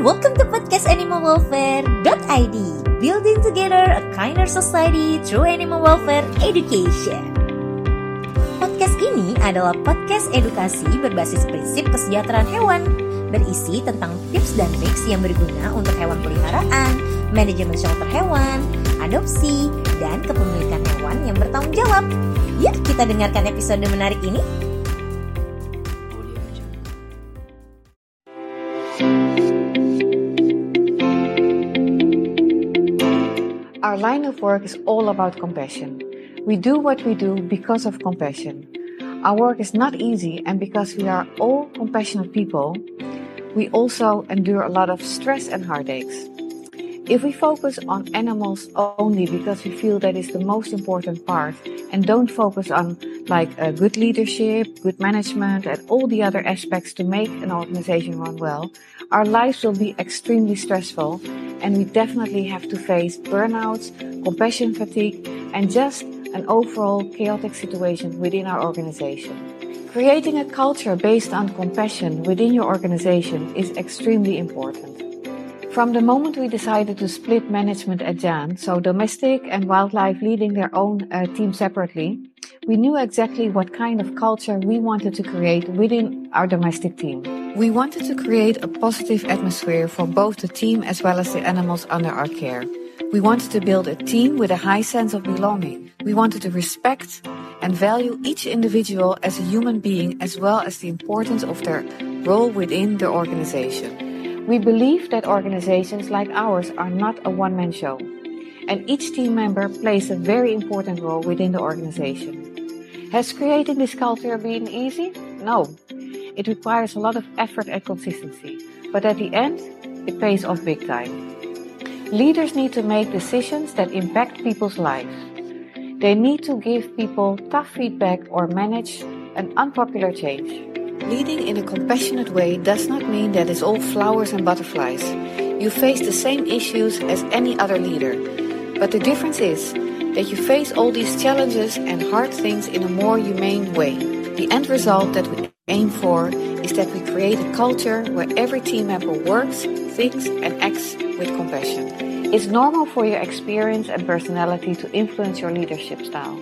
welcome to podcast animalwelfare.id Building together a kinder society through animal welfare education. Podcast ini adalah podcast edukasi berbasis prinsip kesejahteraan hewan Berisi tentang tips dan triks yang berguna untuk hewan peliharaan, manajemen shelter hewan, adopsi, dan kepemilikan hewan yang bertanggung jawab Yuk kita dengarkan episode menarik ini Our line of work is all about compassion. We do what we do because of compassion. Our work is not easy, and because we are all compassionate people, we also endure a lot of stress and heartaches. If we focus on animals only because we feel that is the most important part and don't focus on like uh, good leadership, good management and all the other aspects to make an organization run well, our lives will be extremely stressful and we definitely have to face burnouts, compassion fatigue and just an overall chaotic situation within our organization. Creating a culture based on compassion within your organization is extremely important. From the moment we decided to split management at JAAN, so domestic and wildlife leading their own uh, team separately, we knew exactly what kind of culture we wanted to create within our domestic team. We wanted to create a positive atmosphere for both the team as well as the animals under our care. We wanted to build a team with a high sense of belonging. We wanted to respect and value each individual as a human being as well as the importance of their role within the organization. We believe that organizations like ours are not a one man show, and each team member plays a very important role within the organization. Has creating this culture been easy? No. It requires a lot of effort and consistency, but at the end, it pays off big time. Leaders need to make decisions that impact people's lives. They need to give people tough feedback or manage an unpopular change. Leading in a compassionate way does not mean that it's all flowers and butterflies. You face the same issues as any other leader. But the difference is that you face all these challenges and hard things in a more humane way. The end result that we aim for is that we create a culture where every team member works, thinks, and acts with compassion. It's normal for your experience and personality to influence your leadership style.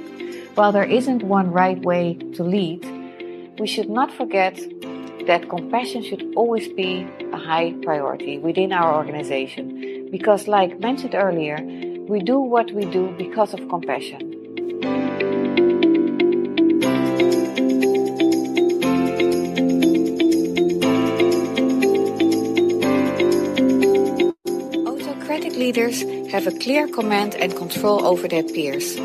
While there isn't one right way to lead, we should not forget that compassion should always be a high priority within our organization because, like mentioned earlier, we do what we do because of compassion. Leaders have a clear command and control over their peers.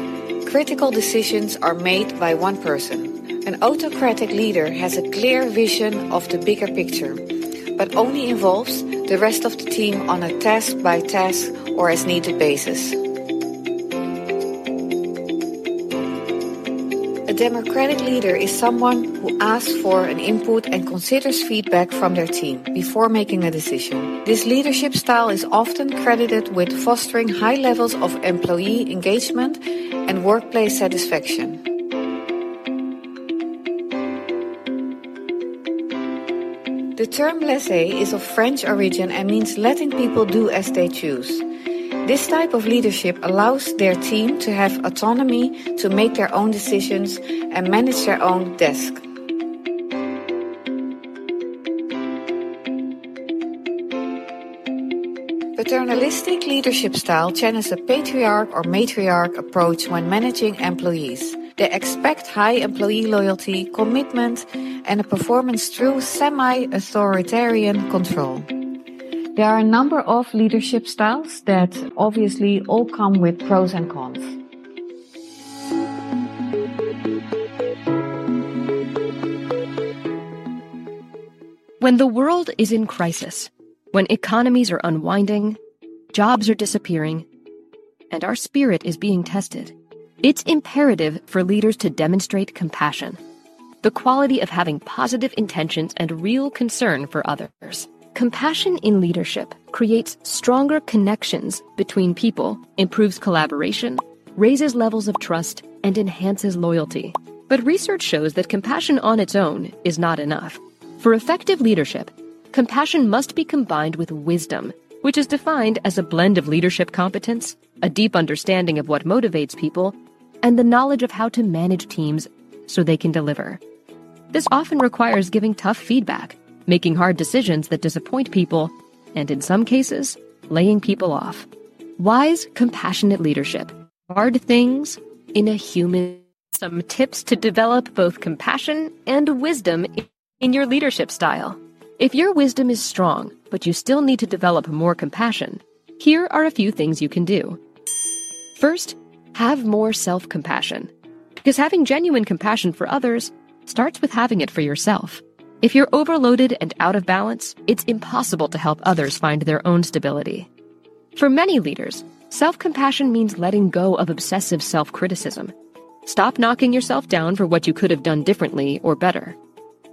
Critical decisions are made by one person. An autocratic leader has a clear vision of the bigger picture, but only involves the rest of the team on a task by task or as needed basis. Democratic leader is someone who asks for an input and considers feedback from their team before making a decision. This leadership style is often credited with fostering high levels of employee engagement and workplace satisfaction. The term laissez is of French origin and means letting people do as they choose. This type of leadership allows their team to have autonomy to make their own decisions and manage their own desk. Paternalistic leadership style channels a patriarch or matriarch approach when managing employees. They expect high employee loyalty, commitment, and a performance through semi authoritarian control. There are a number of leadership styles that obviously all come with pros and cons. When the world is in crisis, when economies are unwinding, jobs are disappearing, and our spirit is being tested, it's imperative for leaders to demonstrate compassion, the quality of having positive intentions and real concern for others. Compassion in leadership creates stronger connections between people, improves collaboration, raises levels of trust, and enhances loyalty. But research shows that compassion on its own is not enough. For effective leadership, compassion must be combined with wisdom, which is defined as a blend of leadership competence, a deep understanding of what motivates people, and the knowledge of how to manage teams so they can deliver. This often requires giving tough feedback, making hard decisions that disappoint people, and in some cases, laying people off. Wise, compassionate leadership. Hard things in a human. Some tips to develop both compassion and wisdom in your leadership style. If your wisdom is strong, but you still need to develop more compassion, here are a few things you can do. First, have more self compassion. Because having genuine compassion for others starts with having it for yourself. If you're overloaded and out of balance, it's impossible to help others find their own stability. For many leaders, self compassion means letting go of obsessive self criticism. Stop knocking yourself down for what you could have done differently or better.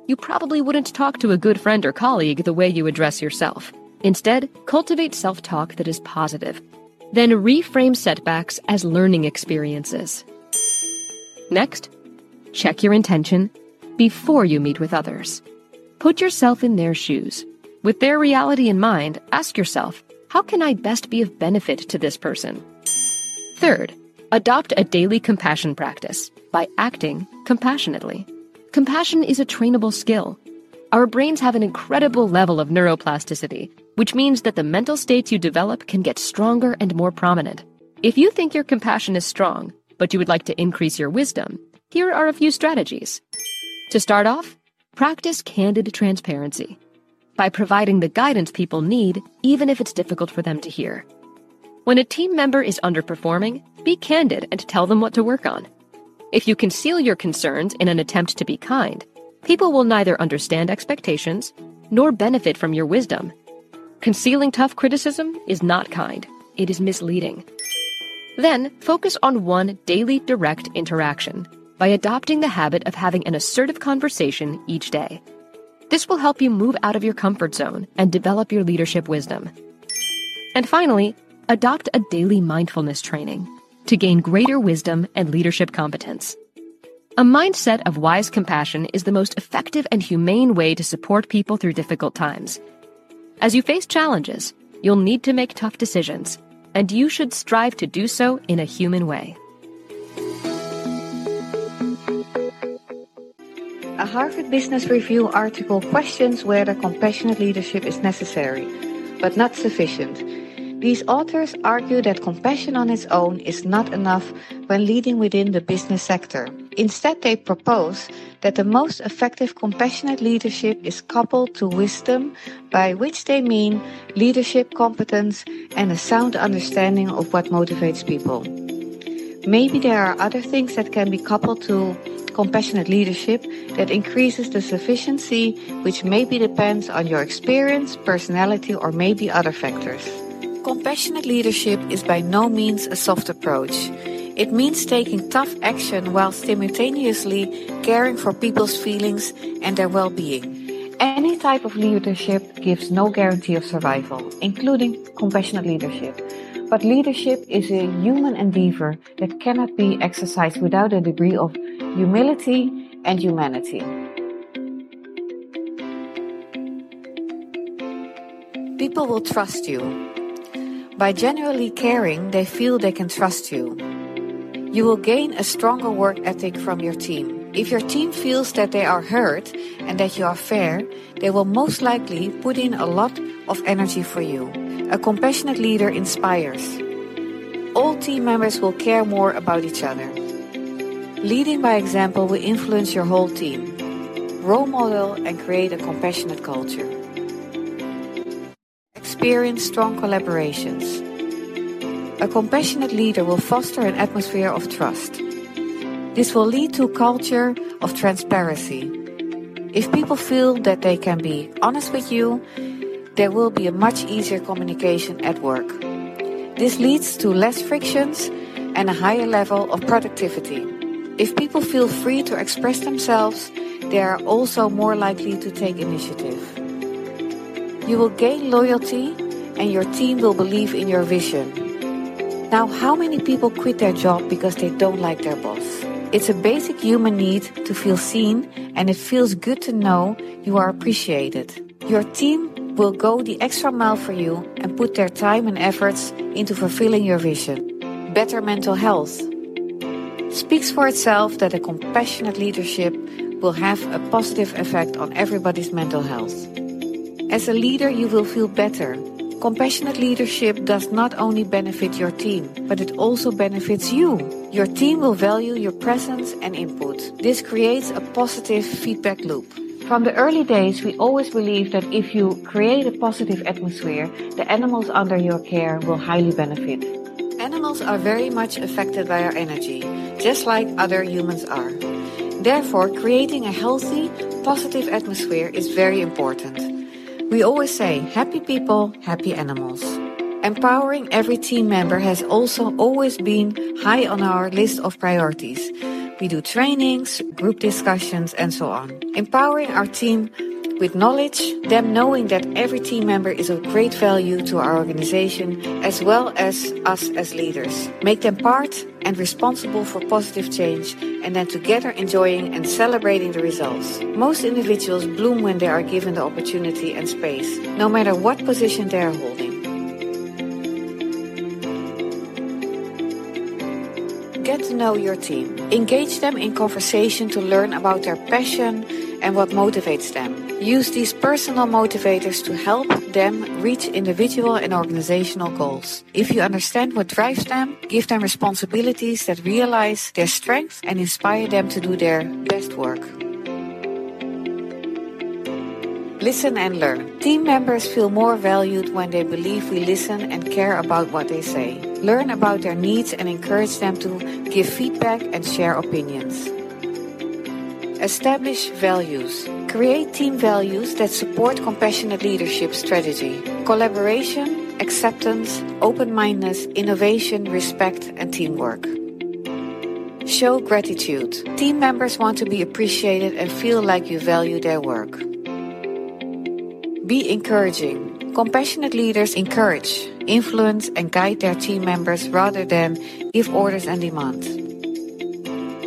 You probably wouldn't talk to a good friend or colleague the way you address yourself. Instead, cultivate self talk that is positive. Then reframe setbacks as learning experiences. Next, check your intention before you meet with others. Put yourself in their shoes. With their reality in mind, ask yourself, how can I best be of benefit to this person? Third, adopt a daily compassion practice by acting compassionately. Compassion is a trainable skill. Our brains have an incredible level of neuroplasticity, which means that the mental states you develop can get stronger and more prominent. If you think your compassion is strong, but you would like to increase your wisdom, here are a few strategies. To start off, practice candid transparency by providing the guidance people need, even if it's difficult for them to hear. When a team member is underperforming, be candid and tell them what to work on. If you conceal your concerns in an attempt to be kind, people will neither understand expectations nor benefit from your wisdom. Concealing tough criticism is not kind, it is misleading. Then, focus on one daily direct interaction by adopting the habit of having an assertive conversation each day. This will help you move out of your comfort zone and develop your leadership wisdom. And finally, adopt a daily mindfulness training to gain greater wisdom and leadership competence. A mindset of wise compassion is the most effective and humane way to support people through difficult times. As you face challenges, you'll need to make tough decisions and you should strive to do so in a human way. A Harvard Business Review article questions whether compassionate leadership is necessary, but not sufficient. These authors argue that compassion on its own is not enough when leading within the business sector. Instead, they propose that the most effective compassionate leadership is coupled to wisdom, by which they mean leadership competence and a sound understanding of what motivates people. Maybe there are other things that can be coupled to compassionate leadership that increases the sufficiency, which maybe depends on your experience, personality, or maybe other factors. Compassionate leadership is by no means a soft approach. It means taking tough action while simultaneously caring for people's feelings and their well being. Any type of leadership gives no guarantee of survival, including compassionate leadership. But leadership is a human endeavor that cannot be exercised without a degree of humility and humanity. People will trust you. By genuinely caring, they feel they can trust you. You will gain a stronger work ethic from your team. If your team feels that they are heard and that you are fair, they will most likely put in a lot of energy for you. A compassionate leader inspires. All team members will care more about each other. Leading by example will influence your whole team. Role model and create a compassionate culture. Experience strong collaborations. A compassionate leader will foster an atmosphere of trust. This will lead to a culture of transparency. If people feel that they can be honest with you, there will be a much easier communication at work. This leads to less frictions and a higher level of productivity. If people feel free to express themselves, they are also more likely to take initiative. You will gain loyalty and your team will believe in your vision. Now, how many people quit their job because they don't like their boss? It's a basic human need to feel seen, and it feels good to know you are appreciated. Your team will go the extra mile for you and put their time and efforts into fulfilling your vision. Better mental health. Speaks for itself that a compassionate leadership will have a positive effect on everybody's mental health. As a leader, you will feel better. Compassionate leadership does not only benefit your team, but it also benefits you. Your team will value your presence and input. This creates a positive feedback loop. From the early days, we always believed that if you create a positive atmosphere, the animals under your care will highly benefit. Animals are very much affected by our energy, just like other humans are. Therefore, creating a healthy, positive atmosphere is very important. We always say, happy people, happy animals. Empowering every team member has also always been high on our list of priorities. We do trainings, group discussions, and so on. Empowering our team with knowledge, them knowing that every team member is of great value to our organization, as well as us as leaders. Make them part and responsible for positive change, and then together enjoying and celebrating the results. Most individuals bloom when they are given the opportunity and space, no matter what position they are holding. Know your team. Engage them in conversation to learn about their passion and what motivates them. Use these personal motivators to help them reach individual and organizational goals. If you understand what drives them, give them responsibilities that realize their strengths and inspire them to do their best work. Listen and learn. Team members feel more valued when they believe we listen and care about what they say. Learn about their needs and encourage them to give feedback and share opinions. Establish values. Create team values that support compassionate leadership strategy, collaboration, acceptance, open mindedness, innovation, respect, and teamwork. Show gratitude. Team members want to be appreciated and feel like you value their work. Be encouraging. Compassionate leaders encourage, influence, and guide their team members rather than give orders and demands.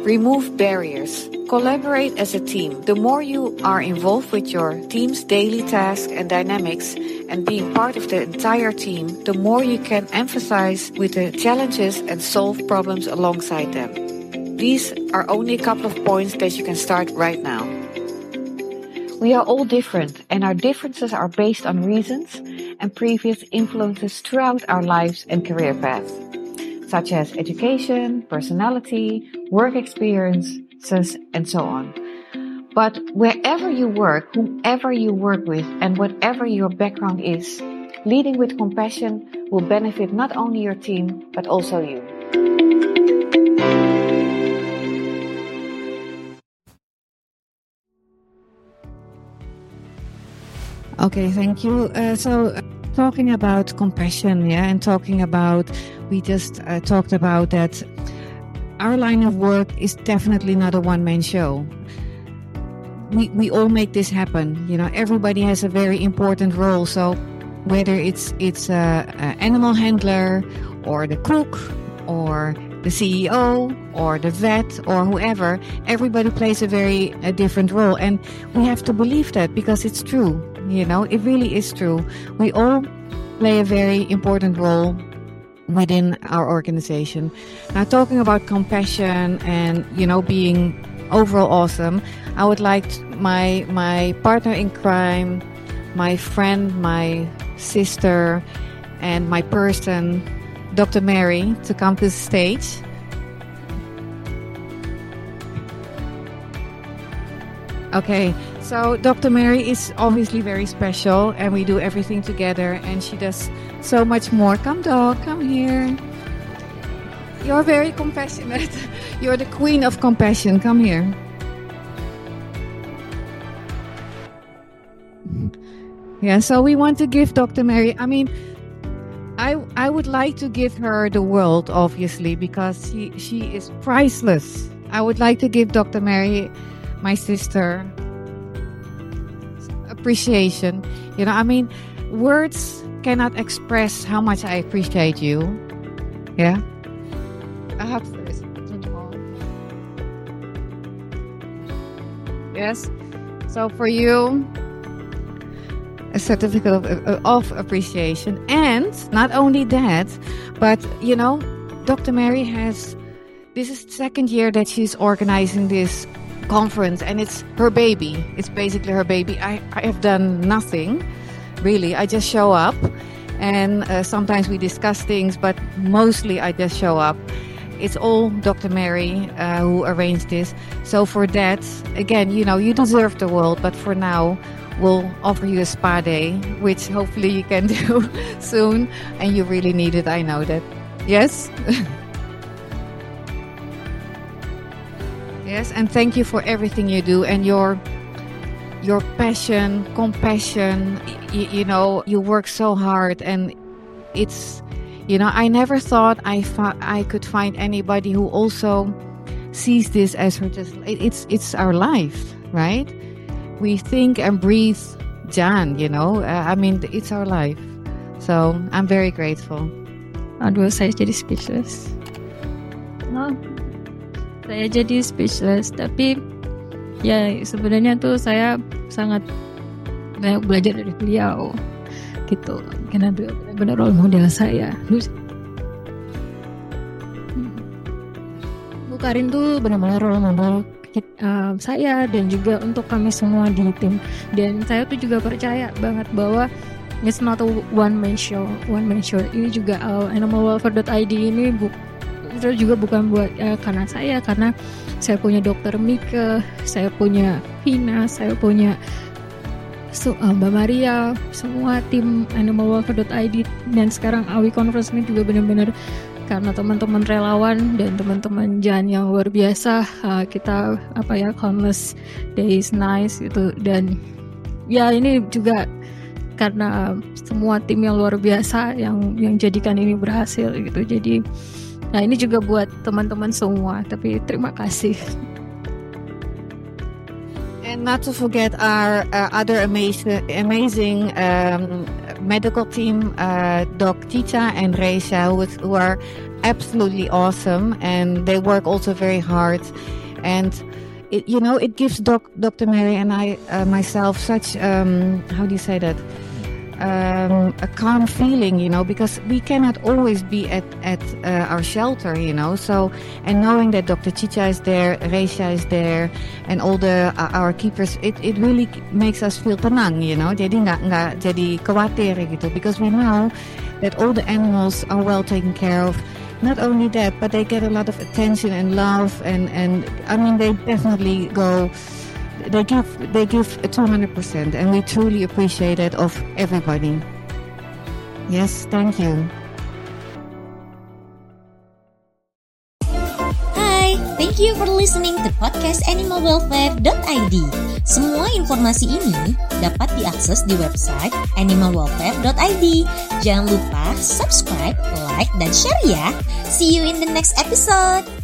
Remove barriers. Collaborate as a team. The more you are involved with your team's daily tasks and dynamics and being part of the entire team, the more you can emphasize with the challenges and solve problems alongside them. These are only a couple of points that you can start right now. We are all different, and our differences are based on reasons and previous influences throughout our lives and career paths, such as education, personality, work experiences, and so on. But wherever you work, whomever you work with, and whatever your background is, leading with compassion will benefit not only your team, but also you. Okay, thank you. Uh, so, talking about compassion, yeah, and talking about, we just uh, talked about that our line of work is definitely not a one man show. We, we all make this happen. You know, everybody has a very important role. So, whether it's it's a animal handler or the cook or the CEO or the vet or whoever, everybody plays a very a different role, and we have to believe that because it's true. You know, it really is true. We all play a very important role within our organization. Now, talking about compassion and you know being overall awesome, I would like my my partner in crime, my friend, my sister, and my person, Dr. Merry, to come to the stage. Okay, so Dr. Merry is obviously very special, and we do everything together, and she does so much more. Come, dog, come here. You're very compassionate. You're the queen of compassion. Come here. Yeah, so we want to give Dr. Merry, I mean, I I would like to give her the world, obviously, because she, she is priceless. I would like to give Dr. Merry, my sister, appreciation. You know, I mean, words cannot express how much I appreciate you. Yeah. I first. Yes. So for you, a certificate of, of appreciation. And not only that, but you know, Dr. Merry has this is the second year that she's organizing this conference and it's her baby. It's basically her baby. I, I have done nothing really. I just show up and uh, sometimes we discuss things, but mostly I just show up. It's all Dr. Merry uh, who arranged this. So for that, again, you know, you deserve the world, but for now, we'll offer you a spa day, which hopefully you can do soon. And you really need it. I know that. Yes? yes, and thank you for everything you do and your your passion, compassion. You, you know, you work so hard, and it's, you know, I never thought I fi- I could find anybody who also sees this as her just. It's it's our life, right? We think and breathe JAAN. You know, uh, I mean, it's our life. So I'm very grateful. Aduh, saya jadi speechless. Oh, saya jadi speechless. Tapi ya sebenarnya tuh saya sangat banyak belajar dari beliau gitu. Karena beliau benar-benar role model saya. Bu Karin tuh benar-benar role model uh, saya dan juga untuk kami semua di tim. Dan saya tuh juga percaya banget bahwa it's not a one man show. One man show. Ini juga uh, animalwelfare.id ini bu itu juga bukan buat uh, karena saya karena saya punya dokter Mika saya punya Vina saya punya so, uh, Mbak Maria semua tim animalwelfare.id dan sekarang Awi Conference ini juga benar-benar karena teman-teman relawan dan teman-teman Jan yang luar biasa uh, kita apa ya countless days nice gitu. Dan ya ini juga karena semua tim yang luar biasa yang yang jadikan ini berhasil gitu. Jadi Nah ini juga buat teman-teman semua. Tapi terima kasih. And not to forget our uh, other amazing, amazing um, medical team, uh, Doc Tita and Reisha, who, are absolutely awesome, and they work also very hard. And it, you know, it gives Doc, Dr. Merry and I uh, myself such um, how do you say that? Um, a calm feeling, you know, because we cannot always be at at uh, our shelter, you know. So, and knowing that Dr. Chicha is there, Reisha is there, and all the uh, our keepers, it, it really makes us feel tenang, you know. Jadi nggak nggak jadi khawatir gitu, because we know that all the animals are well taken care of. Not only that, but they get a lot of attention and love, and and I mean, they definitely go they give they give 200% and we truly appreciate it of everybody yes thank you Hi, thank you for listening to podcast animalwelfare.id. Semua informasi ini dapat diakses di website animalwelfare.id. Jangan lupa subscribe, like, dan share ya. See you in the next episode.